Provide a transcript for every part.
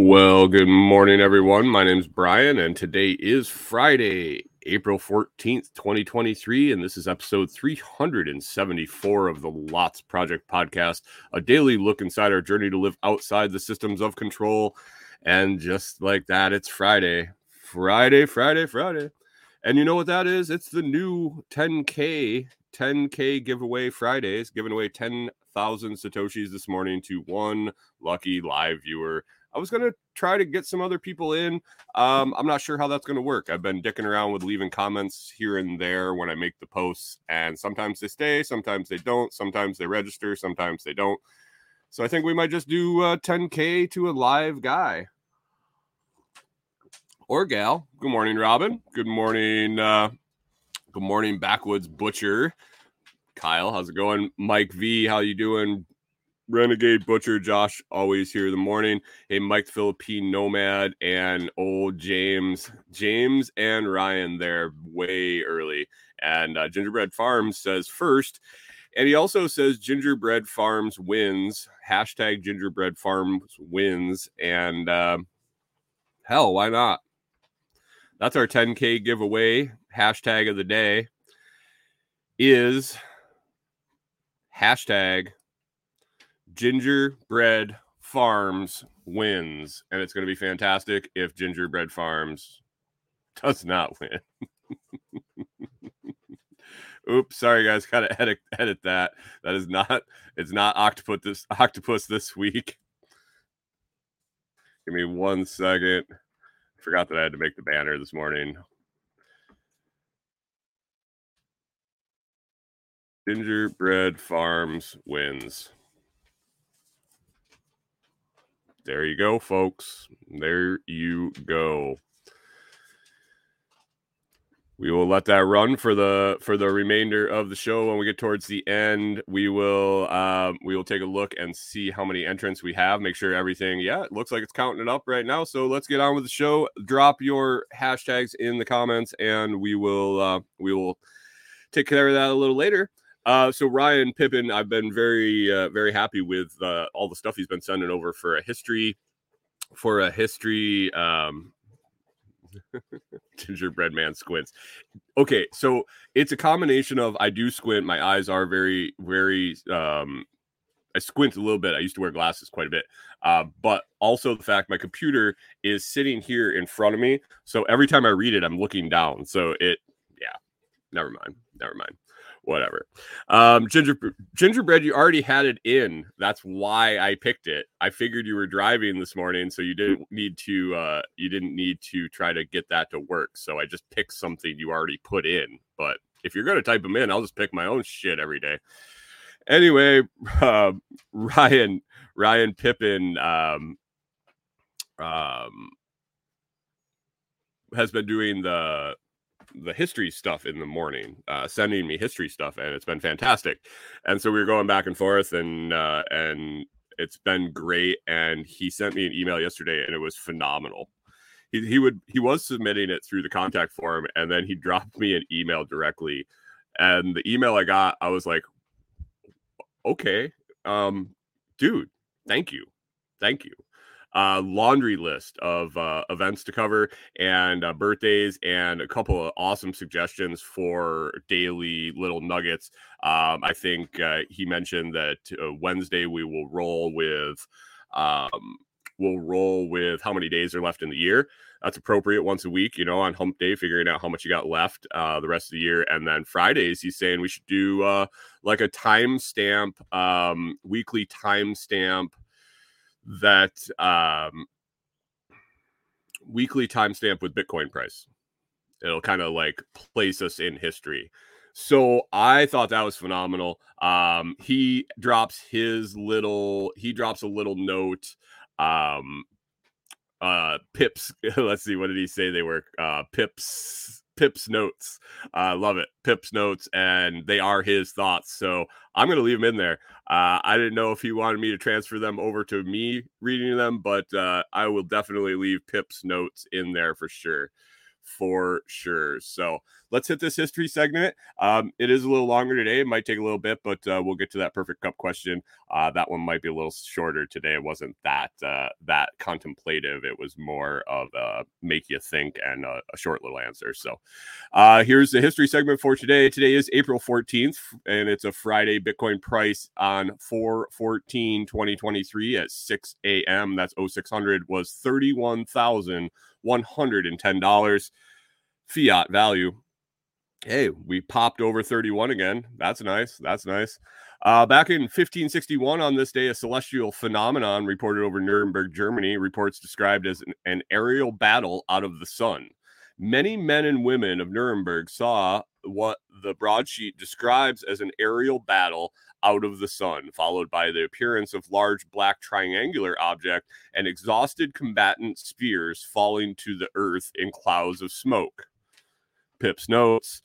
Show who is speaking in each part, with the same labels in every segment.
Speaker 1: Well, good morning, everyone. My name is Brian, and today is Friday, April 14th, 2023, and this is episode 374 of the Lots Project podcast, a daily look inside our journey to live outside the systems of control. And just like that, it's Friday. Friday, Friday, Friday. And you know what that is? It's the new 10K 10K giveaway Fridays, giving away 10,000 Satoshis this morning to one lucky live viewer. I was going to try to get some other people in. Um, I'm not sure how that's going to work. I've been dicking around with leaving comments here and there when I make the posts, and sometimes they stay, sometimes they don't, sometimes they register, sometimes they don't. So I think we might just do uh, 10K to a live guy or gal. Good morning, Robin. Good morning. Uh, good morning, Backwoods Butcher. Kyle, how's it going? Mike V, how you doing? Renegade Butcher, Josh, always here in the morning. Hey, Mike Philippine Nomad and old James, James and Ryan there way early. And uh, Gingerbread Farms says first, and he also says Gingerbread Farms wins. Hashtag Gingerbread Farms wins. And uh, hell, why not? That's our 10K giveaway. Hashtag of the day is hashtag gingerbread farms wins and it's going to be fantastic if gingerbread farms does not win. Oops sorry guys gotta edit, edit that. That is not it's not octopus this octopus this week. Give me one second. Forgot that i had to make the banner this morning. Gingerbread farms wins there you go, folks. There you go. We will let that run for the for the remainder of the show. When we get towards the end, we will um, we will take a look and see how many entrants we have. Make sure everything. Yeah, it looks like it's counting it up right now. So let's get on with the show. Drop your hashtags in the comments, and we will uh, we will take care of that a little later. Uh, so Ryan Pippin, I've been very, uh, very happy with uh, all the stuff he's been sending over for a history, for a history. Um, gingerbread man squints. Okay, so it's a combination of I do squint. My eyes are very, very. Um, I squint a little bit. I used to wear glasses quite a bit, uh, but also the fact my computer is sitting here in front of me. So every time I read it, I'm looking down. So it, yeah, never mind, never mind whatever. Um, ginger gingerbread, you already had it in. That's why I picked it. I figured you were driving this morning, so you didn't need to. Uh, you didn't need to try to get that to work. So I just picked something you already put in. But if you're gonna type them in, I'll just pick my own shit every day. Anyway, uh, Ryan Ryan Pippin um, um, has been doing the the history stuff in the morning, uh, sending me history stuff, and it's been fantastic. And so we were going back and forth, and uh, and it's been great. And he sent me an email yesterday, and it was phenomenal. He, he would he was submitting it through the contact form, and then he dropped me an email directly. And the email I got, I was like, okay, um, dude, thank you, thank you uh, laundry list of uh, events to cover and uh, birthdays and a couple of awesome suggestions for daily little nuggets. Um, I think uh, he mentioned that uh, Wednesday we will roll with. Um, we'll roll with how many days are left in the year. That's appropriate once a week, you know, on hump day, figuring out how much you got left uh, the rest of the year. And then Fridays, he's saying we should do uh, like a timestamp, um, weekly timestamp that um, weekly timestamp with Bitcoin price. It'll kind of like place us in history. So I thought that was phenomenal. Um, he drops his little, he drops a little note. Um, uh, pips. Let's see, what did he say they were? Uh, pips, Pip's notes. I uh, love it. Pip's notes, and they are his thoughts. So I'm going to leave them in there. Uh, I didn't know if he wanted me to transfer them over to me reading them, but uh, I will definitely leave Pip's notes in there for sure for sure. So let's hit this history segment. Um, it is a little longer today. It might take a little bit, but uh, we'll get to that perfect cup question. Uh, that one might be a little shorter today. It wasn't that uh, that contemplative. It was more of a make you think and a, a short little answer. So uh, here's the history segment for today. Today is April 14th, and it's a Friday. Bitcoin price on 4 14 2023 at 6 a.m. That's 0600 was 31,000. $110 fiat value. Hey, we popped over 31 again. That's nice. That's nice. Uh, back in 1561, on this day, a celestial phenomenon reported over Nuremberg, Germany, reports described as an, an aerial battle out of the sun. Many men and women of Nuremberg saw what the broadsheet describes as an aerial battle out of the sun, followed by the appearance of large black triangular object and exhausted combatant spears falling to the earth in clouds of smoke. Pips notes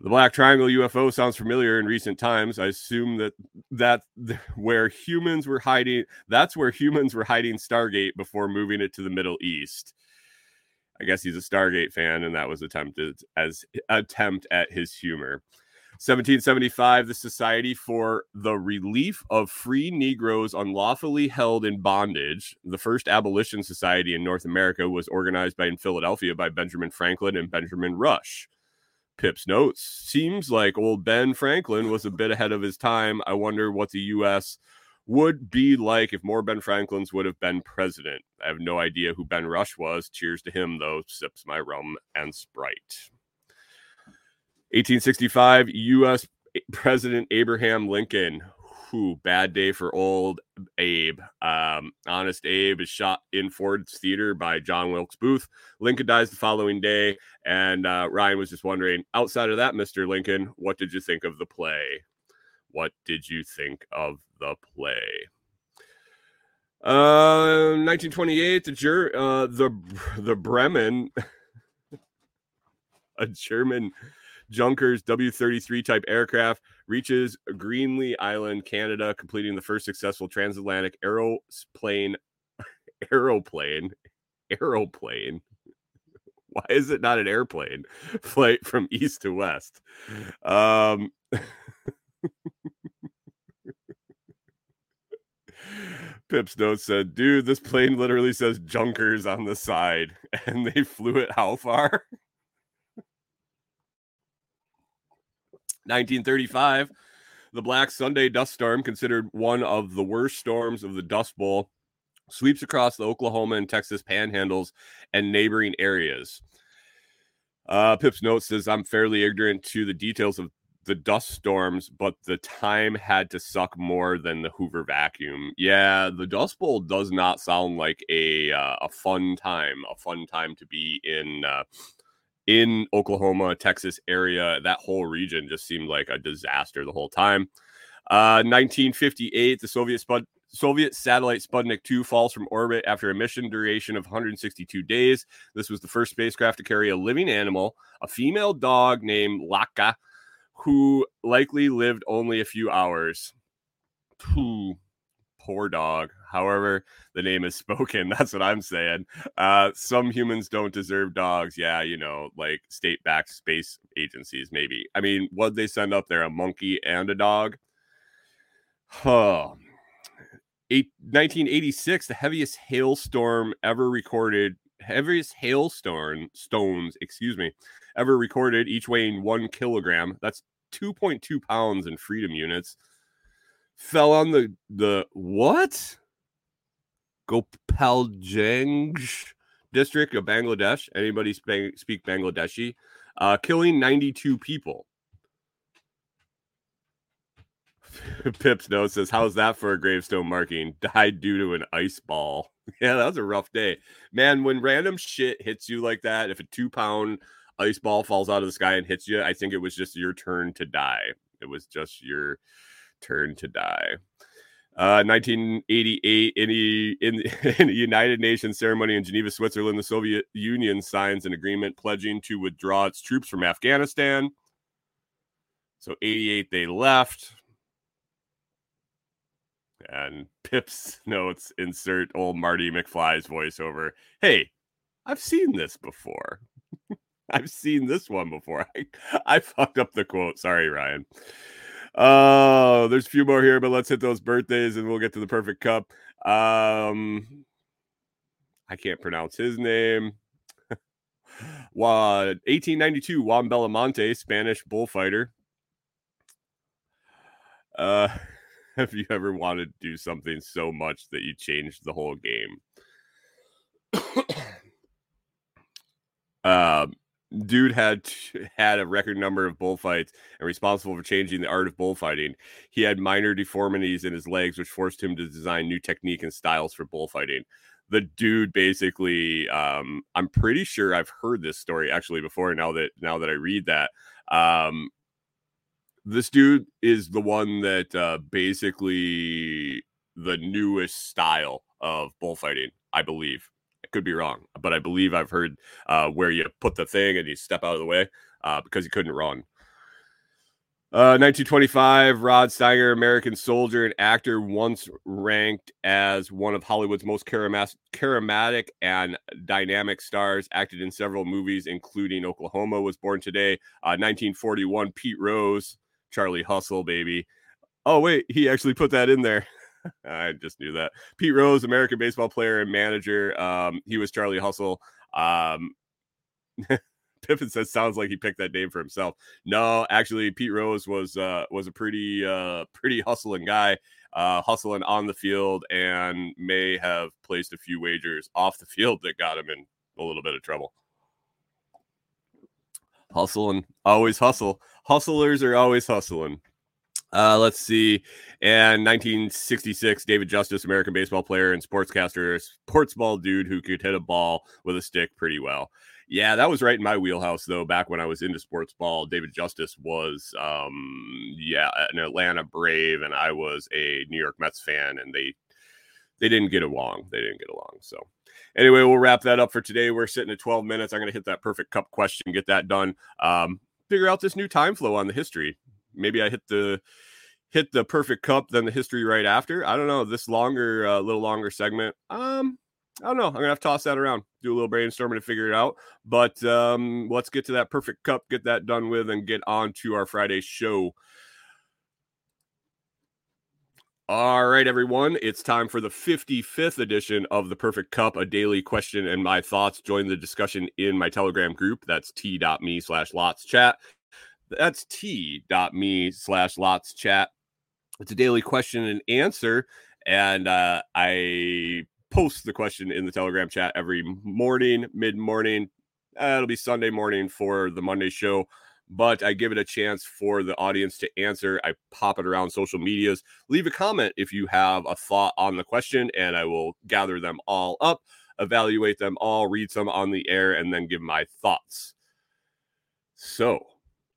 Speaker 1: the black triangle UFO sounds familiar in recent times. I assume that that where humans were hiding, that's where humans were hiding Stargate before moving it to the Middle East. I guess he's a Stargate fan, and that was attempted as attempt at his humor. 1775, the Society for the Relief of Free Negroes Unlawfully Held in Bondage, the first abolition society in North America, was organized by in Philadelphia by Benjamin Franklin and Benjamin Rush. Pips notes seems like old Ben Franklin was a bit ahead of his time. I wonder what the U.S. would be like if more Ben Franklins would have been president. I have no idea who Ben Rush was. Cheers to him, though. Sips my rum and Sprite. 1865, U.S. President Abraham Lincoln. Who bad day for old Abe. Um, Honest Abe is shot in Ford's Theater by John Wilkes Booth. Lincoln dies the following day, and uh, Ryan was just wondering, outside of that, Mister Lincoln, what did you think of the play? What did you think of the play? Uh, 1928, the Ger- uh, the the Bremen, a German Junkers W 33 type aircraft reaches Greenly Island, Canada, completing the first successful transatlantic aeroplane. Aeroplane. Aeroplane. Why is it not an airplane flight from east to west? Um, Pip's note said, dude, this plane literally says Junkers on the side, and they flew it how far? 1935, the Black Sunday dust storm, considered one of the worst storms of the Dust Bowl, sweeps across the Oklahoma and Texas panhandles and neighboring areas. Uh, Pip's note says, I'm fairly ignorant to the details of the dust storms, but the time had to suck more than the Hoover vacuum. Yeah, the Dust Bowl does not sound like a uh, a fun time, a fun time to be in uh, in Oklahoma, Texas area, that whole region just seemed like a disaster the whole time. Uh, 1958, the Soviet Spud- Soviet satellite Sputnik 2 falls from orbit after a mission duration of 162 days. This was the first spacecraft to carry a living animal, a female dog named Laika, who likely lived only a few hours. Pooh, poor dog. However, the name is spoken. That's what I'm saying. Uh, some humans don't deserve dogs. Yeah, you know, like state backed space agencies, maybe. I mean, what they send up there? A monkey and a dog? Huh. Eight, 1986, the heaviest hailstorm ever recorded, heaviest hailstorm stones, excuse me, ever recorded, each weighing one kilogram. That's 2.2 pounds in freedom units fell on the the what? Gopalganj district of Bangladesh. Anybody speak, speak Bangladeshi? Uh, killing 92 people. Pips note says, How's that for a gravestone marking? Died due to an ice ball. Yeah, that was a rough day. Man, when random shit hits you like that, if a two pound ice ball falls out of the sky and hits you, I think it was just your turn to die. It was just your turn to die. Uh, 1988, in in, in the United Nations ceremony in Geneva, Switzerland, the Soviet Union signs an agreement pledging to withdraw its troops from Afghanistan. So 88, they left. And Pip's notes insert old Marty McFly's voiceover. Hey, I've seen this before. I've seen this one before. I, I fucked up the quote. Sorry, Ryan. Oh, there's a few more here, but let's hit those birthdays and we'll get to the perfect cup. Um, I can't pronounce his name. 1892, Juan Belamonte, Spanish bullfighter. Uh, have you ever wanted to do something so much that you changed the whole game? um, dude had had a record number of bullfights and responsible for changing the art of bullfighting. He had minor deformities in his legs, which forced him to design new technique and styles for bullfighting. The dude basically, um, I'm pretty sure I've heard this story actually before. Now that now that I read that, um, this dude is the one that uh, basically the newest style of bullfighting, I believe. Could be wrong, but I believe I've heard uh, where you put the thing and you step out of the way uh, because he couldn't run. Uh, 1925, Rod Steiger, American soldier and actor, once ranked as one of Hollywood's most charismatic and dynamic stars, acted in several movies, including Oklahoma was born today. 1941, uh, Pete Rose, Charlie Hustle, baby. Oh, wait, he actually put that in there. I just knew that. Pete Rose, American baseball player and manager. Um, he was Charlie Hustle. Um, Pippin says sounds like he picked that name for himself. No, actually, Pete Rose was uh, was a pretty uh, pretty hustling guy, uh, hustling on the field, and may have placed a few wagers off the field that got him in a little bit of trouble. Hustling, always hustle. Hustlers are always hustling. Uh, let's see. And 1966, David Justice, American baseball player and sportscaster, sports ball dude who could hit a ball with a stick pretty well. Yeah, that was right in my wheelhouse though. Back when I was into sports ball, David Justice was, um, yeah, an Atlanta Brave, and I was a New York Mets fan, and they they didn't get along. They didn't get along. So anyway, we'll wrap that up for today. We're sitting at 12 minutes. I'm to hit that perfect cup question, get that done. Um, figure out this new time flow on the history maybe I hit the hit the perfect cup then the history right after. I don't know. This longer, a uh, little longer segment. Um, I don't know. I'm gonna have to toss that around, do a little brainstorming to figure it out. But um, let's get to that perfect cup, get that done with, and get on to our Friday show. All right, everyone. It's time for the 55th edition of the Perfect Cup, a daily question and my thoughts. Join the discussion in my Telegram group. That's t.me slash lots chat. That's t.me slash lots chat. It's a daily question and answer. And uh, I post the question in the Telegram chat every morning, mid morning. Uh, it'll be Sunday morning for the Monday show, but I give it a chance for the audience to answer. I pop it around social medias. Leave a comment if you have a thought on the question, and I will gather them all up, evaluate them all, read some on the air, and then give my thoughts. So,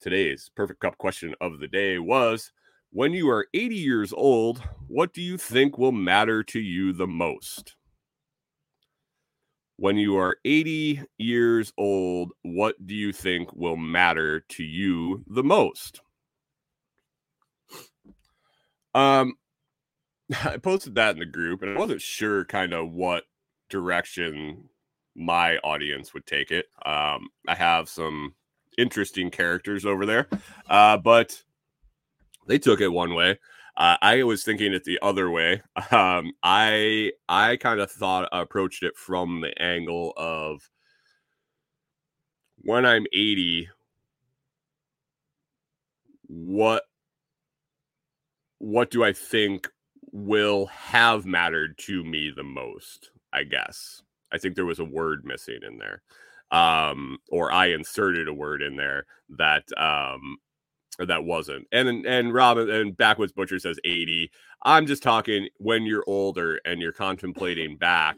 Speaker 1: Today's perfect cup question of the day was When you are 80 years old, what do you think will matter to you the most? When you are 80 years old, what do you think will matter to you the most? Um, I posted that in the group and I wasn't sure kind of what direction my audience would take it. Um, I have some interesting characters over there. Uh, but they took it one way. Uh, I was thinking it the other way. Um, I I kind of thought approached it from the angle of when I'm 80, what what do I think will have mattered to me the most? I guess. I think there was a word missing in there um, or I inserted a word in there that um, that wasn't. And and Robin and Backwoods Butcher says 80. I'm just talking when you're older and you're contemplating back.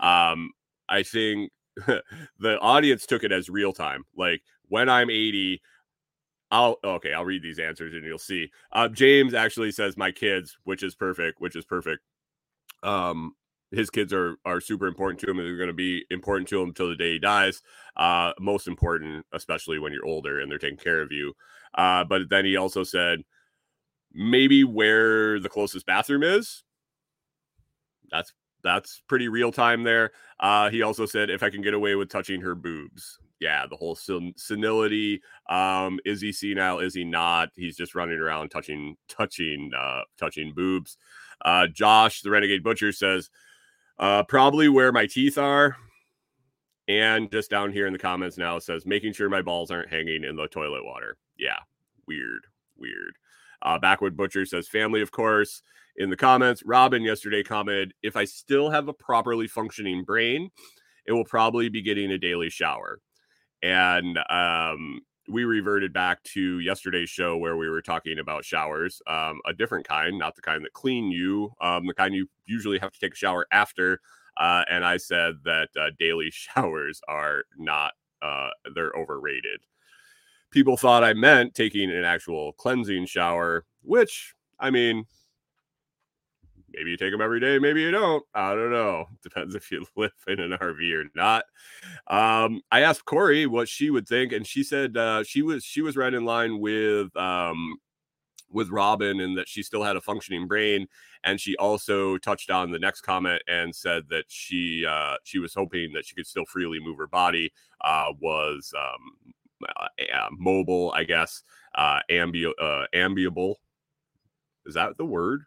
Speaker 1: Um, I think the audience took it as real time. Like when I'm 80, I'll okay, I'll read these answers and you'll see. Uh, James actually says my kids, which is perfect, which is perfect. Um, his kids are are super important to him and they're going to be important to him until the day he dies. Uh, most important, especially when you're older and they're taking care of you. Uh, but then he also said maybe where the closest bathroom is. That's that's pretty real time there. Uh, he also said if I can get away with touching her boobs. Yeah, the whole sen- senility. Um, is he senile? Is he not? He's just running around touching, touching, uh, touching boobs. Uh, Josh, the renegade butcher, says uh, probably where my teeth are. And just down here in the comments now says making sure my balls aren't hanging in the toilet water. Yeah, weird, weird. Uh, Backwood Butcher says family, of course in the comments. Robin yesterday commented, if I still have a properly functioning brain, it will probably be getting a daily shower. And um, we reverted back to yesterday's show where we were talking about showers, um, a different kind, not the kind that clean you, um, the kind you usually have to take a shower after. Uh, and I said that uh, daily showers are not, uh, they're overrated. People thought I meant taking an actual cleansing shower, which, I mean, maybe you take them every day, maybe you don't. I don't know. Depends if you live in an RV or not. Um, I asked Kori what she would think, and she said uh, she was she was right in line with um, with Robin, and that she still had a functioning brain. And she also touched on the next comment and said that she uh, she was hoping that she could still freely move her body, uh, was um, uh, mobile, I guess, uh, ambu- uh, ambiable. Is that the word?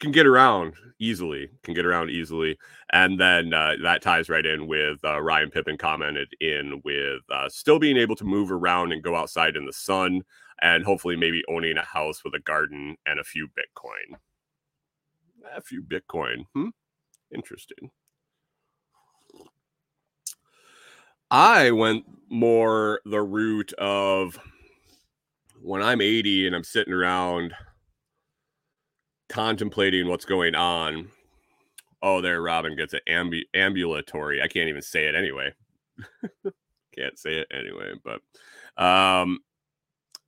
Speaker 1: Can get around easily, can get around easily. And then uh, that ties right in with uh, Ryan Pippin commented in with uh, still being able to move around and go outside in the sun, and hopefully maybe owning a house with a garden and a few Bitcoin. A few Bitcoin. Hmm? Interesting. I went more the route of when I'm 80 and I'm sitting around contemplating what's going on. Oh, there, Robin gets it. Ambu- ambulatory. I can't even say it anyway. can't say it anyway. But um,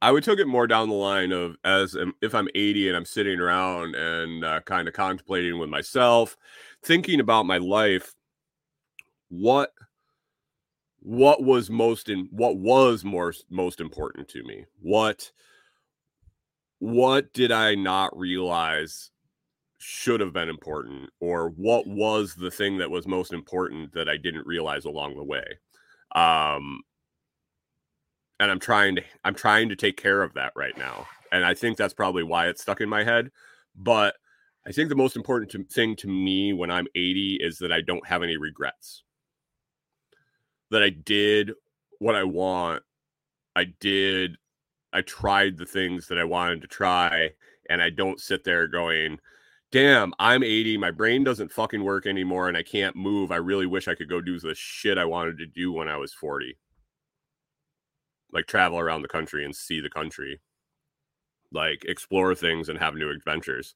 Speaker 1: I would took it more down the line of as if I'm 80 and I'm sitting around and uh, kind of contemplating with myself, thinking about my life. What what was most in what was more most important to me? What what did I not realize should have been important or what was the thing that was most important that I didn't realize along the way. Um and I'm trying to I'm trying to take care of that right now. And I think that's probably why it's stuck in my head, but I think the most important to, thing to me when I'm 80 is that I don't have any regrets. That I did what I want. I did I tried the things that I wanted to try, and I don't sit there going, damn, I'm 80, my brain doesn't fucking work anymore, and I can't move. I really wish I could go do the shit I wanted to do when I was 40. Like travel around the country and see the country, like explore things and have new adventures.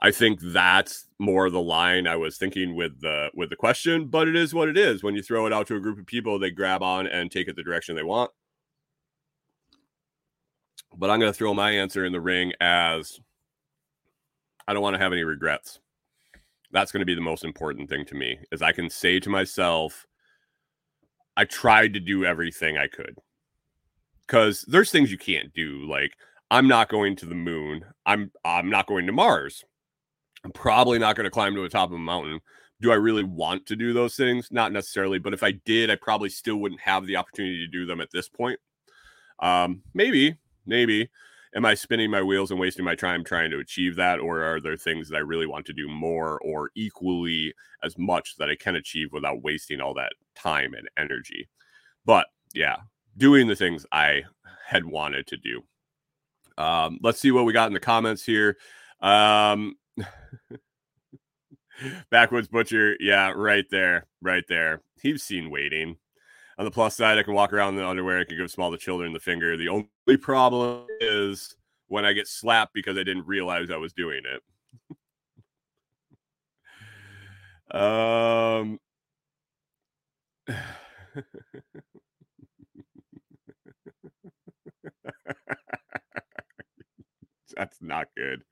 Speaker 1: I think that's more the line I was thinking with the with the question, but it is what it is. When you throw it out to a group of people, they grab on and take it the direction they want but I'm going to throw my answer in the ring as I don't want to have any regrets. That's going to be the most important thing to me is I can say to myself, I tried to do everything I could. Cuz there's things you can't do like I'm not going to the moon. I'm I'm not going to Mars. I'm probably not going to climb to the top of a mountain. Do I really want to do those things? Not necessarily, but if I did, I probably still wouldn't have the opportunity to do them at this point. Um, maybe, maybe am I spinning my wheels and wasting my time trying to achieve that? Or are there things that I really want to do more or equally as much that I can achieve without wasting all that time and energy? But yeah, doing the things I had wanted to do. Um, let's see what we got in the comments here. Um, Backwoods Butcher, yeah, right there, right there. He's seen waiting. On the plus side, I can walk around in the underwear. I can give small to children the finger. The only problem is when I get slapped because I didn't realize I was doing it. um, That's not good.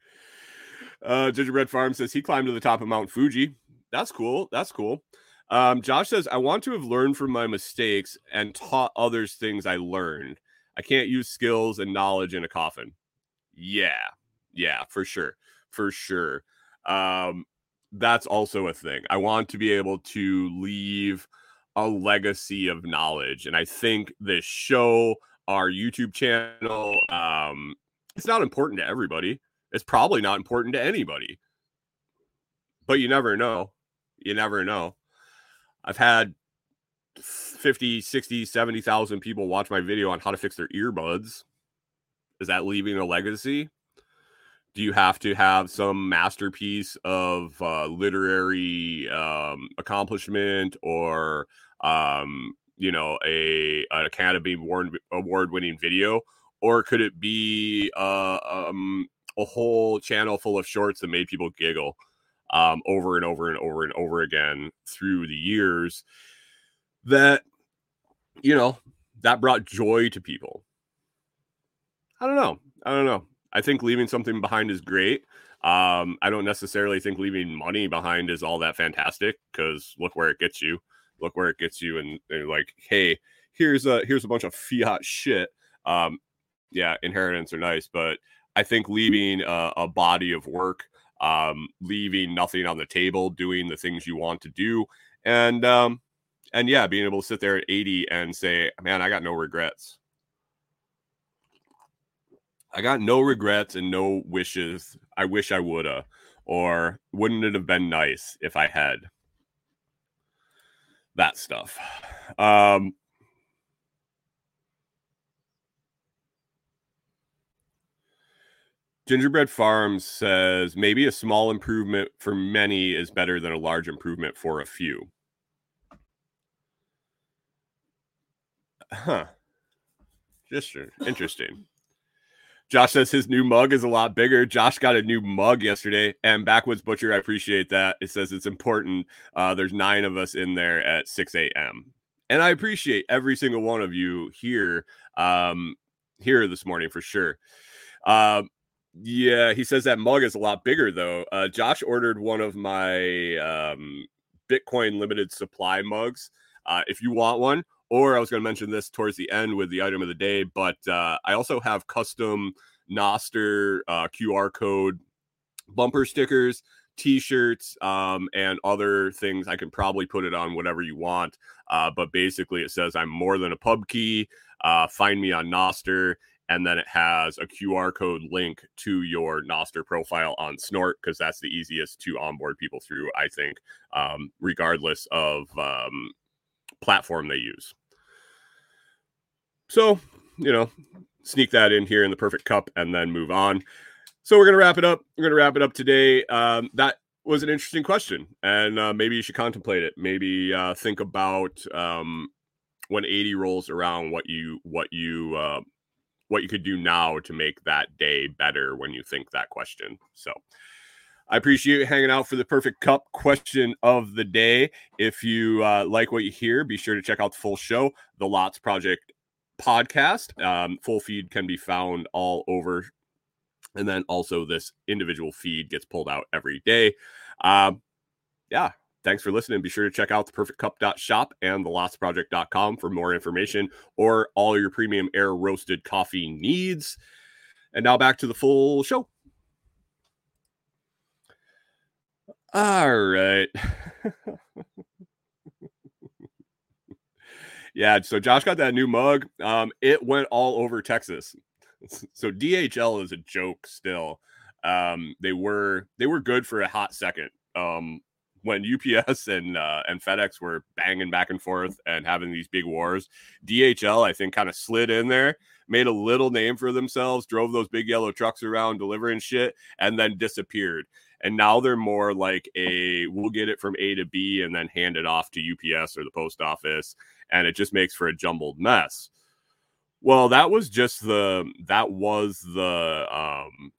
Speaker 1: Uh, Gingerbread Farm says he climbed to the top of Mount Fuji. That's cool. That's cool. Um, Josh says, I want to have learned from my mistakes and taught others things I learned. I can't use skills and knowledge in a coffin. Yeah. Yeah, for sure. For sure. Um, that's also a thing. I want to be able to leave a legacy of knowledge. And I think this show, our YouTube channel, um, it's not important to everybody. It's probably not important to anybody. But you never know. You never know. I've had 50, 60, 70,000 people watch my video on how to fix their earbuds. Is that leaving a legacy? Do you have to have some masterpiece of uh, literary um, accomplishment or, um, you know, a an Academy Award winning video, or could it be uh, um, a whole channel full of shorts that made people giggle um, over and over and over and over again through the years? That you know that brought joy to people. I don't know. I don't know. I think leaving something behind is great. Um, I don't necessarily think leaving money behind is all that fantastic because look where it gets you. Look where it gets you, and they're like, hey, here's a here's a bunch of fiat shit. Um, yeah, inheritance are nice, but I think leaving a, a body of work, um, leaving nothing on the table, doing the things you want to do, and um, and yeah, being able to sit there at 80 and say, man, I got no regrets. I got no regrets and no wishes. I wish I woulda, or wouldn't it have been nice if I had that stuff. Um, Gingerbread Farms says maybe a small improvement for many is better than a large improvement for a few. Huh. Just interesting. Josh says his new mug is a lot bigger. Josh got a new mug yesterday, and Backwoods Butcher, I appreciate that. It says it's important. Uh, there's nine of us in there at 6 a.m. And I appreciate every single one of you here, um, here this morning for sure. Um, yeah, he says that mug is a lot bigger though. Uh, Josh ordered one of my um, Bitcoin limited supply mugs. Uh, if you want one, or I was going to mention this towards the end with the item of the day, but uh, I also have custom Nostr uh, QR code bumper stickers, t-shirts, um, and other things. I can probably put it on whatever you want. Uh, but basically, it says I'm more than a pub key. Uh, find me on Nostr. And then it has a QR code link to your Nostr profile on Snort because that's the easiest to onboard people through, I think, um, regardless of um, platform they use. So, you know, sneak that in here in the perfect cup and then move on. So we're gonna wrap it up. We're gonna wrap it up today. Um, that was an interesting question, and uh, maybe you should contemplate it. Maybe uh, think about um, when 80 rolls around, what you what you uh, what you could do now to make that day better when you think that question. So. I appreciate hanging out for the perfect cup question of the day. If you uh, like what you hear, be sure to check out the full show, the Lots Project podcast. Um, full feed can be found all over. And then also, this individual feed gets pulled out every day. Um, yeah, thanks for listening. Be sure to check out the perfect cup.shop and the lotsproject.com for more information or all your premium air roasted coffee needs. And now back to the full show. All right. yeah, so Josh got that new mug. Um, it went all over Texas. So DHL is a joke still. Um, they were they were good for a hot second. Um, when UPS and uh, and FedEx were banging back and forth and having these big wars, DHL I think kind of slid in there, made a little name for themselves, drove those big yellow trucks around delivering shit, and then disappeared and now they're more like a we'll get it from A to B and then hand it off to UPS or the post office and it just makes for a jumbled mess. Well, that was just the that was the um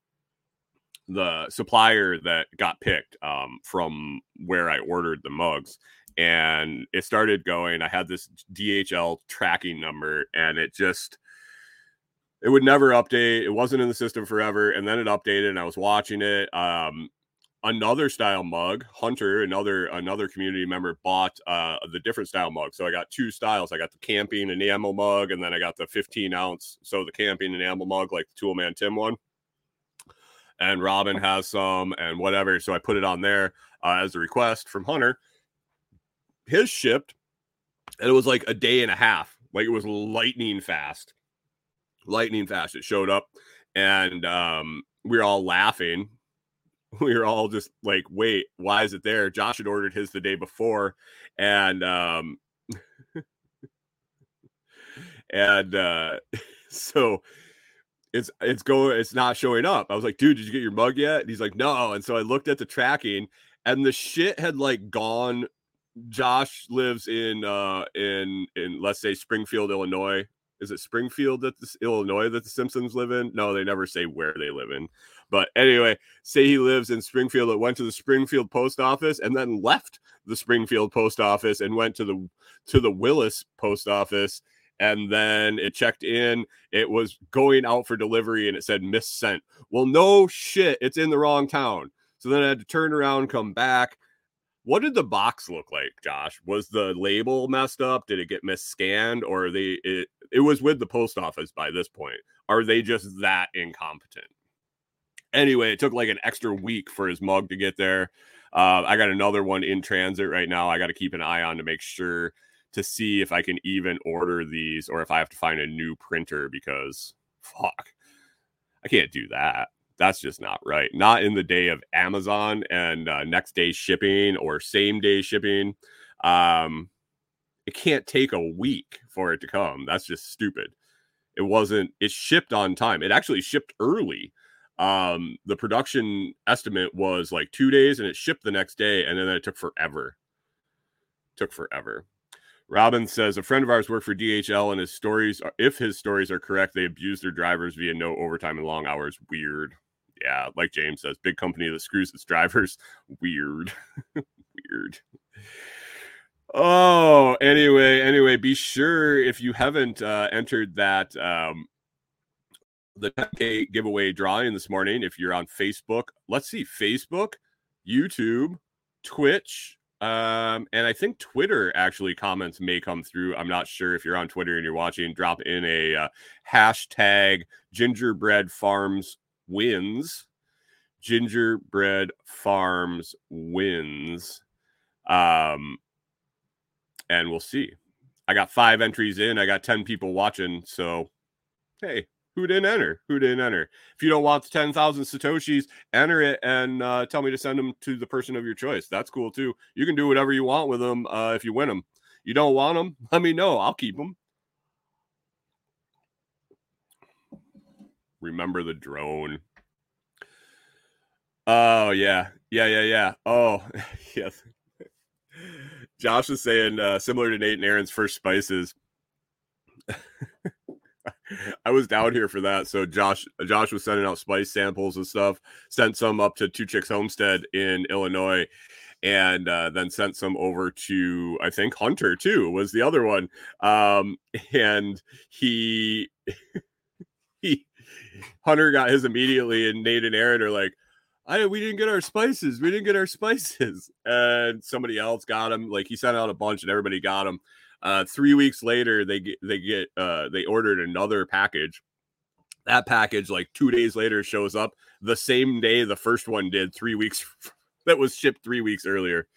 Speaker 1: the supplier that got picked um from where I ordered the mugs and it started going. I had this DHL tracking number, and it just it would never update. It wasn't in the system forever, and then it updated, and I was watching it. Um, another style mug, Hunter, another another community member bought uh, the different style mug. So I got two styles. I got the camping ammo mug, and then I got the 15 ounce. So the camping ammo mug, like the Toolman Tim one. And Robin has some and whatever. So I put it on there uh, as a request from Hunter. His shipped, and it was like a day and a half. Like it was lightning fast. Lightning fast. It showed up, and um, we were all laughing we were all just like, wait, why is it there? Josh had ordered his the day before, and um, and uh, so it's it's going, it's not showing up. I was like, dude, did you get your mug yet? And he's like, no. And so I looked at the tracking, and the shit had like gone. Josh lives in uh in in let's say Springfield, Illinois. Is it Springfield that this Illinois that the Simpsons live in? No, they never say where they live in. But anyway, say he lives in Springfield, it went to the Springfield post office and then left the Springfield post office and went to the to the Willis post office and then it checked in it was going out for delivery and it said missent. Well no shit it's in the wrong town. So then i had to turn around come back. What did the box look like josh? Was the label messed up? Did it get misscanned or they it, it was with the post office by this point. Are they just that incompetent? Anyway, it took like an extra week for his mug to get there. Uh, I got another one in transit right now. I got to keep an eye on to make sure to see if I can even order these or if I have to find a new printer because fuck, I can't do that. That's just not right. Not in the day of Amazon and uh, next day shipping or same day shipping. Um, it can't take a week for it to come. That's just stupid. It wasn't, it shipped on time. It actually shipped early um the production estimate was like two days and it shipped the next day and then it took forever took forever robin says a friend of ours worked for dhl and his stories if his stories are correct they abuse their drivers via no overtime and long hours. Weird. Yeah like james says big company that screws its drivers. Weird. Weird. Oh anyway anyway be sure if you haven't uh entered that um the 10K giveaway drawing this morning. If you're on Facebook, let's see Facebook, YouTube, Twitch, um, and I think Twitter actually comments may come through. I'm not sure if you're on Twitter and you're watching. Drop in a uh, hashtag Gingerbread Farms wins. Gingerbread Farms wins. Um, and we'll see. I got five entries in. I got 10 people watching. So, hey, who didn't enter? Who didn't enter? If you don't want the 10,000 Satoshis, enter it and uh, tell me to send them to the person of your choice. That's cool too. You can do whatever you want with them uh, if you win them. You don't want them? Let me know. I'll keep them. Remember the drone. Oh, yeah. Yeah, yeah, yeah. Oh, yes. Josh was saying uh, similar to Nate and Aaron's first spices. I was down here for that. So Josh Josh was sending out spice samples and stuff. Sent some up to Two Chicks Homestead in Illinois, and uh, then sent some over to I think Hunter too was the other one. Um, and he he Hunter got his immediately, and Nate and Aaron are like. I we didn't get our spices. We didn't get our spices, and somebody else got them. Like he sent out a bunch, and everybody got them. Uh, three weeks later, they get they get uh, they ordered another package. That package, like two days later, shows up the same day the first one did. Three weeks that was shipped three weeks earlier.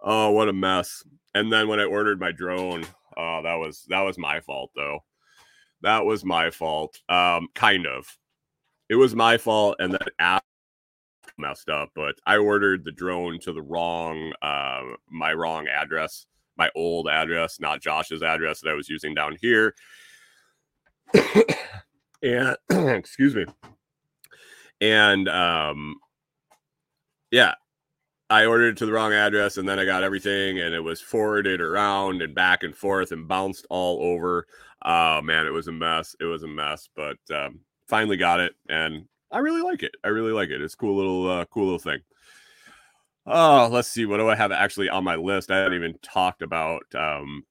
Speaker 1: Oh, what a mess! And then when I ordered my drone, oh, that was that was my fault though. That was my fault. Um, kind of. It was my fault, and then app messed up. But I ordered the drone to the wrong, uh, my wrong address my old address, not Josh's address that I was using down here. and excuse me. And um yeah, I ordered it to the wrong address and then I got everything and it was forwarded around and back and forth and bounced all over. Oh man, it was a mess. It was a mess, but um finally got it and I really like it. I really like it. It's cool little uh, cool little thing. Oh, let's see. What do I have actually on my list? I haven't even talked about. Um,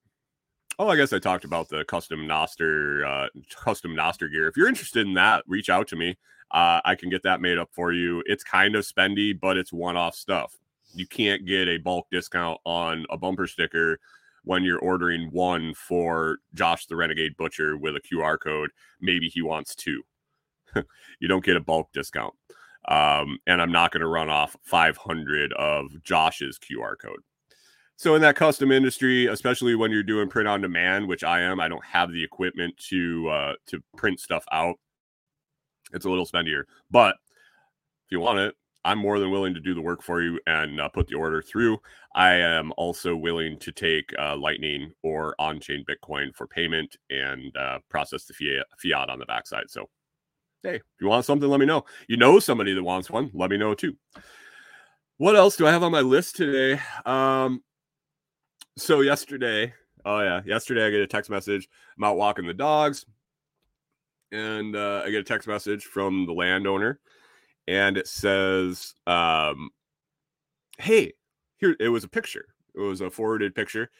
Speaker 1: oh, I guess I talked about the custom Nostr, uh, custom Nostr gear. If you're interested in that, reach out to me. Uh, I can get that made up for you. It's kind of spendy, but it's one-off stuff. You can't get a bulk discount on a bumper sticker when you're ordering one for Josh the Renegade Butcher with a QR code. Maybe he wants two. you don't get a bulk discount. Um, and I'm not going to run off 500 of Josh's QR code. So in that custom industry, especially when you're doing print on demand, which I am, I don't have the equipment to uh, to print stuff out. It's a little spendier, but if you want it, I'm more than willing to do the work for you and uh, put the order through. I am also willing to take uh, Lightning or on chain Bitcoin for payment and uh, process the fiat, fiat on the backside. So, hey, if you want something, let me know. You know somebody that wants one, let me know too. What else do I have on my list today? Um, so, yesterday, oh yeah, yesterday I get a text message. I'm out walking the dogs, and uh, I get a text message from the landowner and it says, um, "Hey, here." It was a picture. It was a forwarded picture,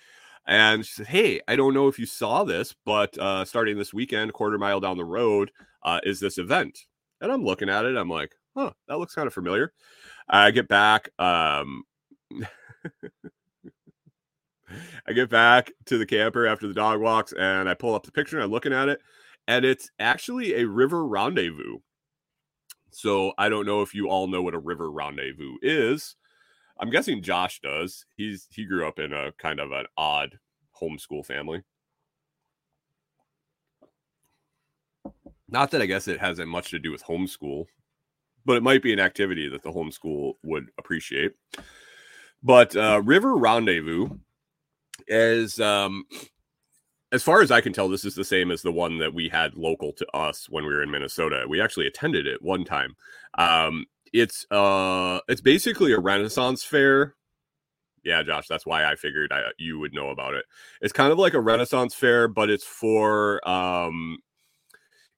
Speaker 1: and she said, "Hey, I don't know if you saw this, but uh, starting this weekend, quarter mile down the road, uh, is this event?" And I'm looking at it. I'm like, "Huh, that looks kind of familiar." I get back. Um, I get back to the camper after the dog walks, and I pull up the picture. and I'm looking at it, and it's actually a river rendezvous. So I don't know if you all know what a river rendezvous is. I'm guessing Josh does. He's he grew up in a kind of an odd homeschool family. Not that I guess it hasn't much to do with homeschool, but it might be an activity that the homeschool would appreciate. But uh, River Rendezvous is um, as far as I can tell, this is the same as the one that we had local to us when we were in Minnesota. We actually attended it one time. Um, it's uh, it's basically a Renaissance fair. Yeah, Josh, that's why I figured I, you would know about it. It's kind of like a Renaissance fair, but it's for um,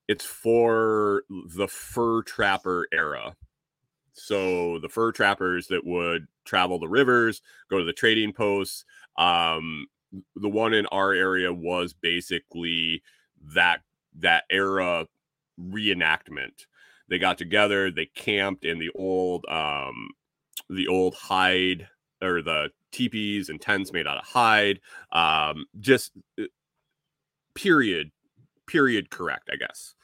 Speaker 1: it's for the fur trapper era. So the fur trappers that would travel the rivers, go to the trading posts, um, the one in our area was basically that that era reenactment. They got together, they camped in the old um the old hide or the teepees and tents made out of hide. Um just uh, period period correct, I guess.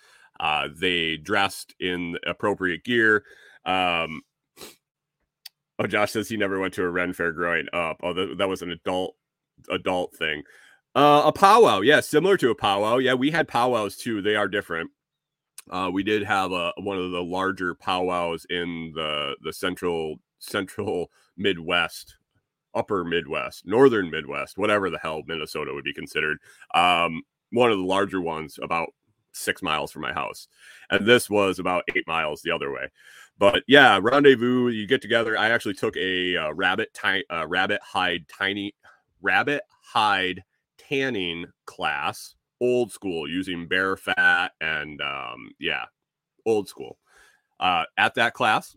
Speaker 1: Uh they dressed in appropriate gear. Um Oh, Josh says he never went to a Ren fair growing up. Oh, that, that was an adult adult thing. Uh, a powwow, yeah, similar to a powwow. Yeah, we had powwows too. They are different. Uh, we did have a one of the larger powwows in the the central central Midwest, upper Midwest, northern Midwest, whatever the hell Minnesota would be considered. Um, one of the larger ones, about six miles from my house, and this was about eight miles the other way. But yeah, rendezvous. You get together. I actually took a uh, rabbit ti- uh, rabbit hide tiny rabbit hide tanning class, old school, using bear fat and um, yeah, old school. Uh, at that class,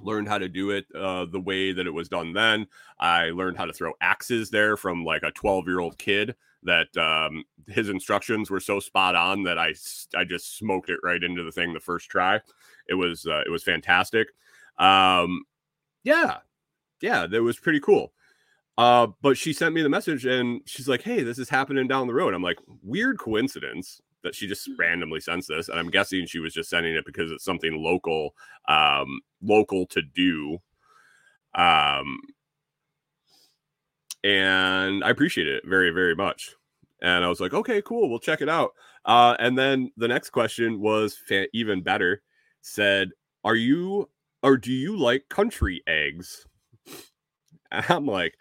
Speaker 1: learned how to do it uh, the way that it was done then. I learned how to throw axes there from like a 12 year old kid that um, his instructions were so spot on that I, I just smoked it right into the thing the first try. It was, uh, it was fantastic. Um, yeah, yeah, that was pretty cool. Uh, but she sent me the message and she's like, Hey, this is happening down the road. I'm like, weird coincidence that she just mm. randomly sends this. And I'm guessing she was just sending it because it's something local, um, local to do. Um, and I appreciate it very, very much. And I was like, okay, cool, we'll check it out. Uh, and then the next question was fa- even better. Said, "Are you or do you like country eggs?" And I'm like,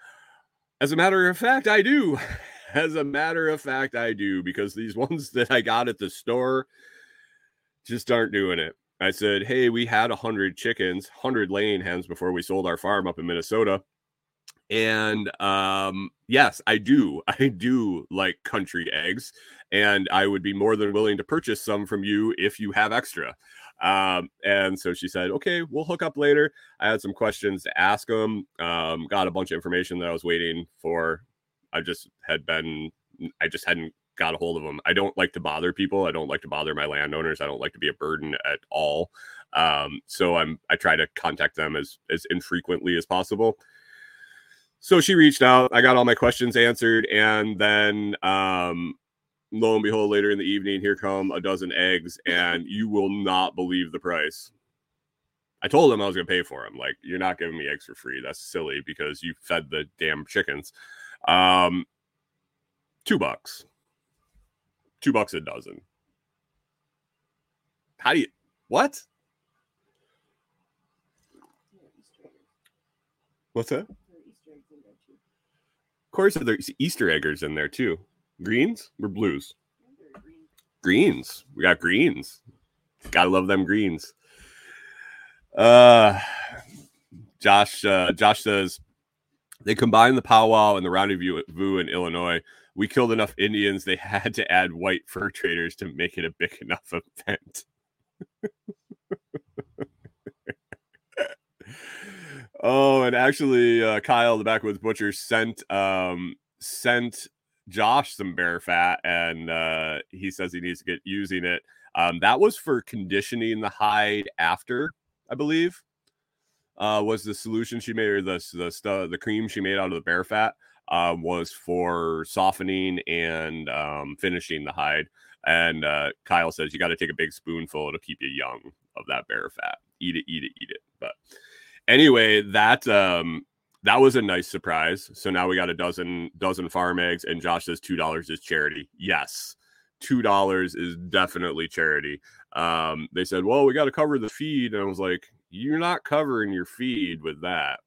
Speaker 1: as a matter of fact, I do. As a matter of fact, I do because these ones that I got at the store just aren't doing it. I said, "Hey, we had 100 chickens, 100 laying hens before we sold our farm up in Minnesota." And um yes, I do. I do like country eggs and I would be more than willing to purchase some from you if you have extra. Um, and so she said, okay, we'll hook up later. I had some questions to ask them, Um, got a bunch of information that I was waiting for. I just had been, I just hadn't got a hold of them. I don't like to bother people. I don't like to bother my landowners. I don't like to be a burden at all. Um, so I'm, I try to contact them as, as infrequently as possible. So she reached out. I got all my questions answered. And then, um, lo and behold, later in the evening, here come a dozen eggs, and you will not believe the price. I told him I was going to pay for them. Like, you're not giving me eggs for free. That's silly because you fed the damn chickens. Um, two bucks. Two bucks a dozen. How do you, what? What's that? Of course, there's Easter eggers in there too. Greens or blues? Greens. We got greens. Gotta love them greens. Uh Josh uh Josh says they combined the powwow and the rendezvous in Illinois. We killed enough Indians they had to add white fur traders to make it a big enough event. oh, and actually uh Kyle the backwoods butcher sent um sent Josh some bear fat, and uh, he says he needs to get using it. Um, that was for conditioning the hide after, I believe, uh, was the solution she made, or the the stu- the cream she made out of the bear fat uh, was for softening and um, finishing the hide. And uh, Kyle says you got to take a big spoonful to keep you young of that bear fat. Eat it, eat it, eat it. But anyway, that um, that was a nice surprise. So now we got a dozen dozen farm eggs, and Josh says two dollars is charity. Yes, two dollars is definitely charity. Um, they said, well, we got to cover the feed, and I was like, you're not covering your feed with that.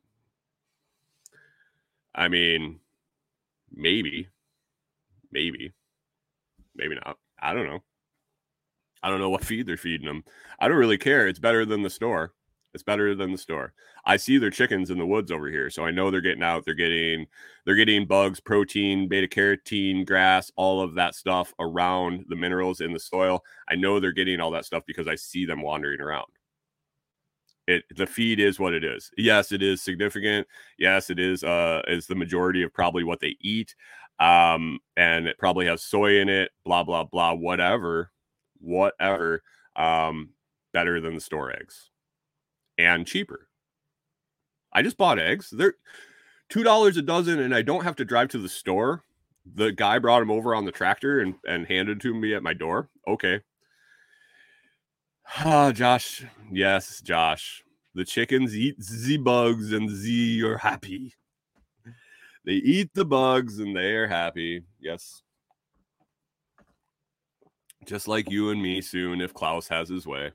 Speaker 1: I mean, maybe, maybe, maybe not. I don't know. I don't know what feed they're feeding them. I don't really care. It's better than the store. It's better than the store. I see their chickens in the woods over here, so I know they're getting out. They're getting they're getting bugs, protein, beta carotene, grass, all of that stuff around the minerals in the soil. I know they're getting all that stuff because I see them wandering around. It the feed is what it is. Yes, it is significant. Yes, it is uh is the majority of probably what they eat. Um, and it probably has soy in it, blah blah blah, whatever, whatever. Um, better than the store eggs and cheaper. I just bought eggs. They're two dollars a dozen, and I don't have to drive to the store. The guy brought them over on the tractor and, and handed to me at my door. Okay. Ah, Josh. Yes, Josh. The chickens eat the bugs and ze are happy. They eat the bugs and they are happy. Yes. Just like you and me soon if Klaus has his way.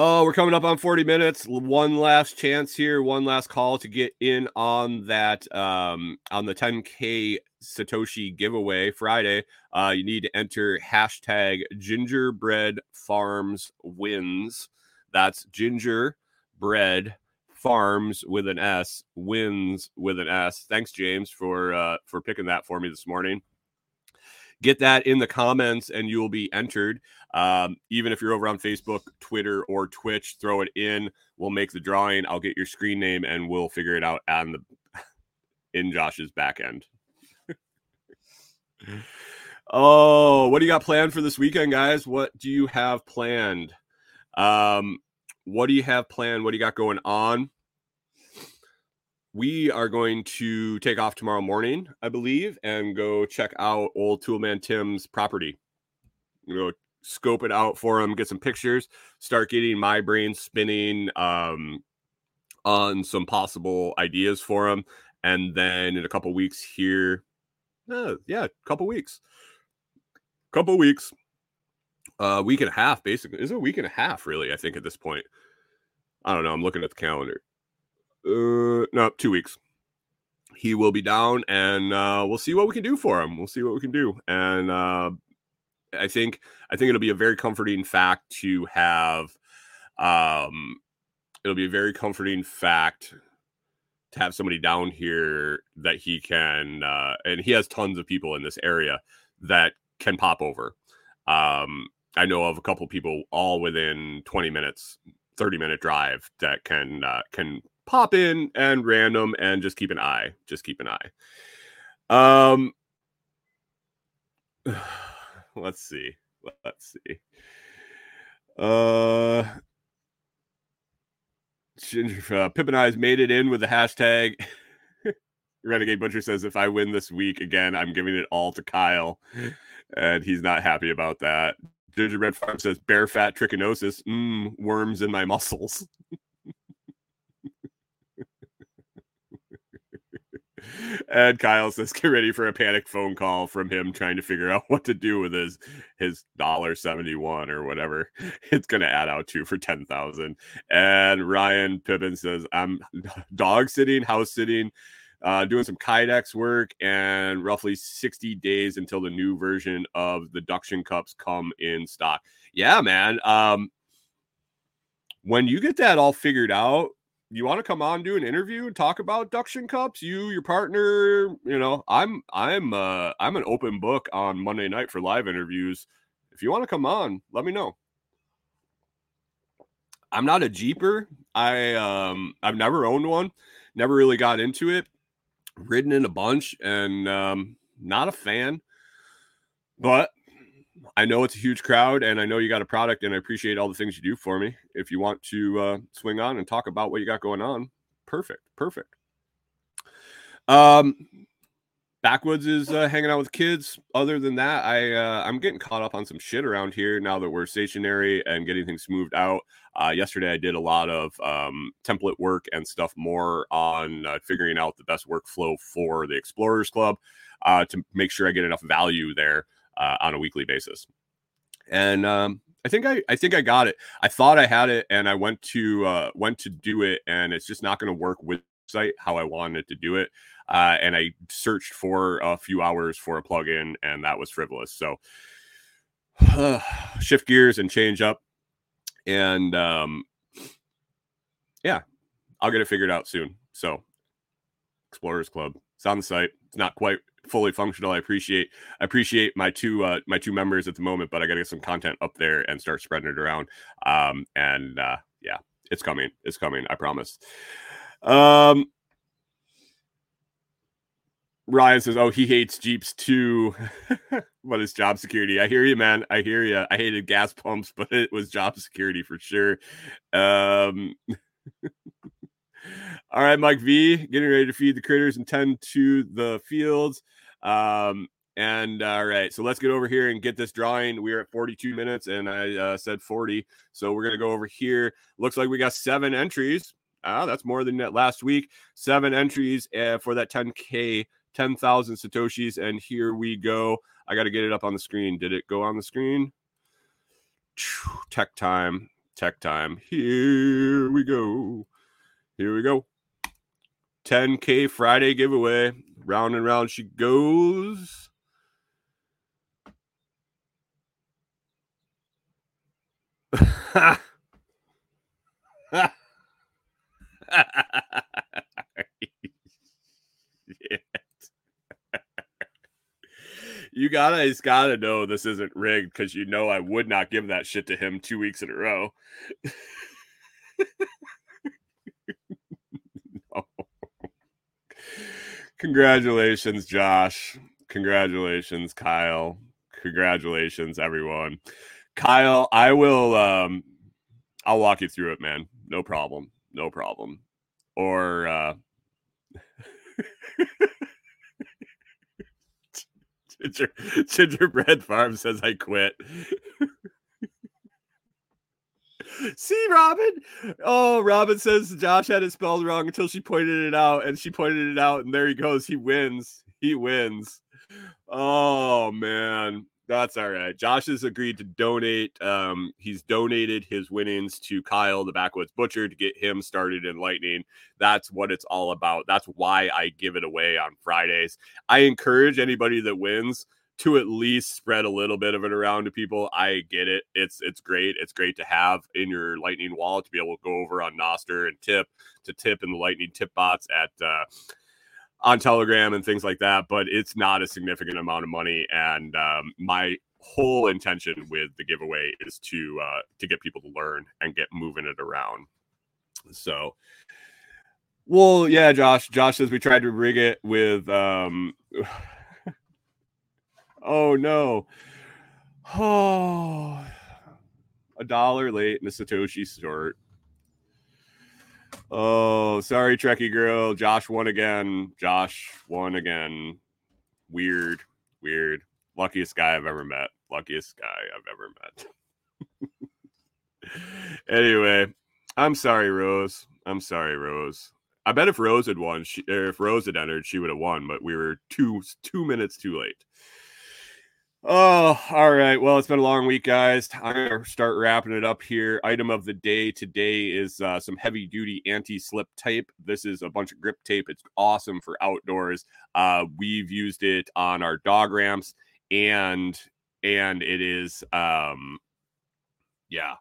Speaker 1: Oh, we're coming up on 40 minutes. One last chance here, one last call to get in on that um on the 10k Satoshi giveaway Friday. Uh you need to enter hashtag gingerbread farms wins. That's gingerbread farms with an S wins with an S. Thanks, James, for uh for picking that for me this morning get that in the comments and you will be entered. Um, even if you're over on Facebook, Twitter, or Twitch, throw it in. We'll make the drawing. I'll get your screen name and we'll figure it out on the in Josh's back end. oh, what do you got planned for this weekend, guys? What do you have planned? Um, what do you have planned? What do you got going on? We are going to take off tomorrow morning, I believe, and go check out old Toolman Tim's property. Go scope it out for him, get some pictures, start getting my brain spinning um, on some possible ideas for him, and then in a couple weeks here, uh, yeah, a couple weeks, couple weeks, a uh, week and a half, basically. Is a week and a half, really? I think at this point. I don't know. I'm looking at the calendar uh, no, two weeks. He will be down, and uh, we'll see what we can do for him. We'll see what we can do, and uh, I think I think it'll be a very comforting fact to have. Um, it'll be a very comforting fact to have somebody down here that he can, uh, and he has tons of people in this area that can pop over. Um, I know of a couple people all within 20 minutes, 30 minute drive that can uh, can pop in and random and just keep an eye. Just keep an eye. Um, let's see. Let's see. Uh, Ginger, uh, Pip and I's made it in with the hashtag. Renegade Butcher says, if I win this week again, I'm giving it all to Kyle. And he's not happy about that. Gingerbread Farm says, bear fat trichinosis. Mmm, worms in my muscles. And Kyle says, "Get ready for a panic phone call from him trying to figure out what to do with his his dollar seventy one or whatever it's going to add out to for ten thousand. And Ryan Pippin says, "I'm dog sitting, house sitting." Uh, doing some Kydex work and roughly 60 days until the new version of the Duction Cups come in stock. Yeah, man. Um, when you get that all figured out, you want to come on do an interview and talk about duction cups? You your partner you know i'm i'm uh i'm an open book on monday night for live interviews. If you want to come on let me know. I'm not a jeeper. I um i've never owned one never really got into it ridden in a bunch and um not a fan. But I know it's a huge crowd and I know you got a product and I appreciate all the things you do for me. If you want to uh, swing on and talk about what you got going on, perfect. Perfect. Um, Backwoods is uh, hanging out with kids. Other than that, I uh, I'm getting caught up on some shit around here now that we're stationary and getting things moved out. Uh, yesterday, I did a lot of um, template work and stuff more on uh, figuring out the best workflow for the Explorers Club uh, to make sure I get enough value there uh, on a weekly basis. And um, I think I, I think I got it. I thought I had it, and I went to uh, went to do it, and it's just not going to work with site how I wanted to do it. Uh, and I searched for a few hours for a plugin, and that was frivolous. So uh, shift gears and change up, and um, yeah, I'll get it figured out soon. So Explorers Club, it's on the site. It's not quite fully functional. I appreciate I appreciate my two uh, my two members at the moment, but I got to get some content up there and start spreading it around. Um, and uh, yeah, it's coming. It's coming. I promise. Um, Ryan says, "Oh, he hates Jeeps too, but it's job security." I hear you, man. I hear you. I hated gas pumps, but it was job security for sure. Um, all right, Mike V, getting ready to feed the critters and tend to the fields. Um, and all right, so let's get over here and get this drawing. We are at 42 minutes, and I uh, said 40, so we're gonna go over here. Looks like we got seven entries. Ah, that's more than that last week. Seven entries uh, for that 10k, 10,000 satoshis, and here we go. I got to get it up on the screen. Did it go on the screen? Tech time, tech time. Here we go. Here we go. 10K Friday giveaway. Round and round she goes. you guys gotta know this isn't rigged because you know I would not give that shit to him two weeks in a row. Congratulations, Josh. Congratulations, Kyle. Congratulations, everyone. Kyle, I will um I'll walk you through it, man. No problem. No problem. Or uh Ginger, Gingerbread Farm says I quit. See, Robin. Oh, Robin says Josh had it spelled wrong until she pointed it out, and she pointed it out, and there he goes. He wins. He wins. Oh man, that's all right. Josh has agreed to donate. Um, he's donated his winnings to Kyle, the backwoods butcher, to get him started in lightning. That's what it's all about. That's why I give it away on Fridays. I encourage anybody that wins to at least spread a little bit of it around to people. I get it. It's it's great. It's great to have in your Lightning wallet to be able to go over on Nostr and tip to tip in the Lightning tip bots at uh, on Telegram and things like that. But it's not a significant amount of money, and um, my whole intention with the giveaway is to uh, to get people to learn and get moving it around. So, well, yeah, Josh. Josh says we tried to rig it with. um Oh no! Oh, a dollar late and a Satoshi short. Oh, sorry, Trekkie girl. Josh won again. Josh won again. Weird, weird. Luckiest guy I've ever met. Luckiest guy I've ever met. anyway, I'm sorry, Rose. I'm sorry, Rose. I bet if Rose had won, she, er, if Rose had entered, she would have won. But we were two two minutes too late. Oh, all right. Well, it's been a long week, guys. I'm gonna start wrapping it up here. Item of the day today is uh, some heavy duty anti slip tape. This is a bunch of grip tape. It's awesome for outdoors. Uh, we've used it on our dog ramps, and and it is um, yeah,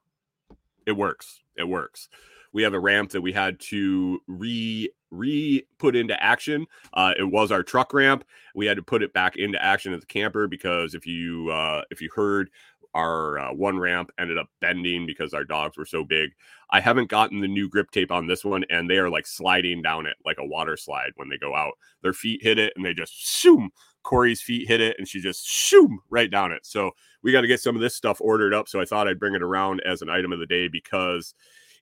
Speaker 1: it works. It works. We have a ramp that we had to re re put into action. Uh, it was our truck ramp. We had to put it back into action at the camper because if you uh, if you heard our uh, one ramp ended up bending because our dogs were so big. I haven't gotten the new grip tape on this one, and they are like sliding down it like a water slide when they go out. Their feet hit it, and they just shoom. Kori's feet hit it, and she just shoom right down it. So we got to get some of this stuff ordered up. So I thought I'd bring it around as an item of the day because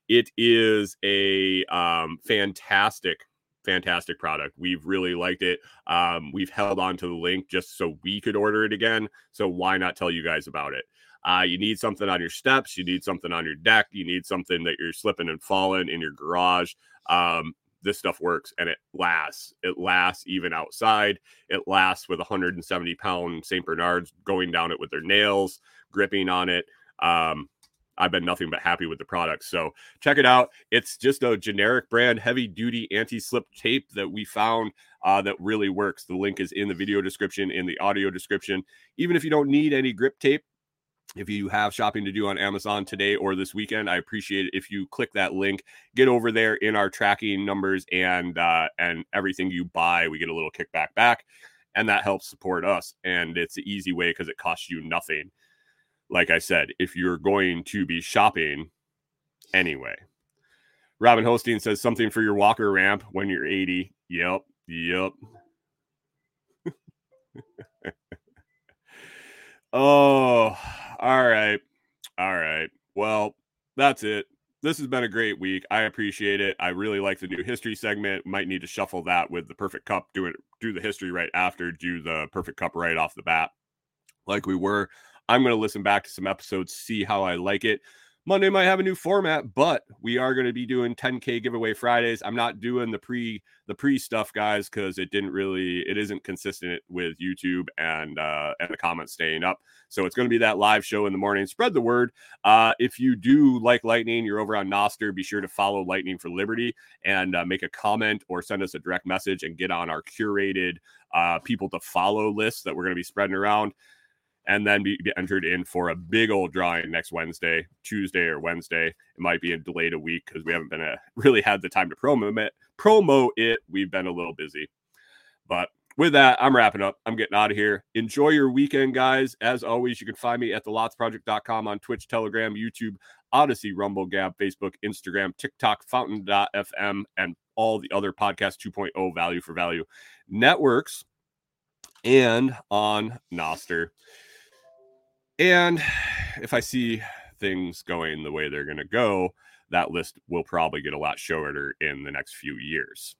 Speaker 1: it is a um, fantastic fantastic product. We've really liked it. Um, we've held on to the link just so we could order it again. So why not tell you guys about it? Uh, you need something on your steps. You need something on your deck. You need something that you're slipping and falling in your garage. Um, this stuff works and it lasts. It lasts even outside. It lasts with 170 pound St. Bernards going down it with their nails, gripping on it. Um, I've been nothing but happy with the product. So check it out. It's just a generic brand, heavy duty anti slip tape that we found uh, that really works. The link is in the video description, in the audio description. Even if you don't need any grip tape, if you have shopping to do on Amazon today or this weekend, I appreciate it if you click that link, get over there in our tracking numbers and uh, and everything you buy, we get a little kickback back, and that helps support us. And it's an easy way because it costs you nothing like I said, if you're going to be shopping anyway. Robin Holstein says something for your walker ramp when you're 80. Yep. Yep. oh, all right. All right. Well, that's it. This has been a great week. I appreciate it. I really like the new history segment. Might need to shuffle that with the perfect cup, do it, do the history right after, do the perfect cup right off the bat, like we were. I'm going to listen back to some episodes, see how I like it. Monday might have a new format, but we are going to be doing 10k giveaway Fridays. I'm not doing the pre the pre stuff, guys, because it didn't really it isn't consistent with YouTube and uh, and the comments staying up. So it's going to be that live show in the morning. Spread the word. Uh, if you do like Lightning, you're over on Nostr. Be sure to follow Lightning for Liberty and uh, make a comment or send us a direct message and get on our curated uh, people to follow list that we're going to be spreading around and then be, entered in for a big old drawing next Wednesday, Tuesday or Wednesday. It might be a delayed a week because we haven't been a, really had the time to promo it. Promo it. We've been a little busy, but with that, I'm wrapping up. I'm getting out of here. Enjoy your weekend, guys. As always, you can find me at thelotsproject.com on Twitch, Telegram, YouTube, Odysee, Rumble, Gab, Facebook, Instagram, TikTok, Fountain.fm, and all the other podcast 2.0 value for value networks and on Nostr. And if I see things going the way they're going to go, that list will probably get a lot shorter in the next few years.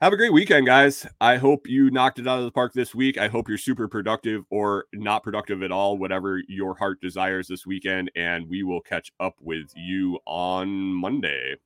Speaker 1: Have a great weekend, guys. I hope you knocked it out of the park this week. I hope you're super productive or not productive at all, whatever your heart desires this weekend. And we will catch up with you on Monday.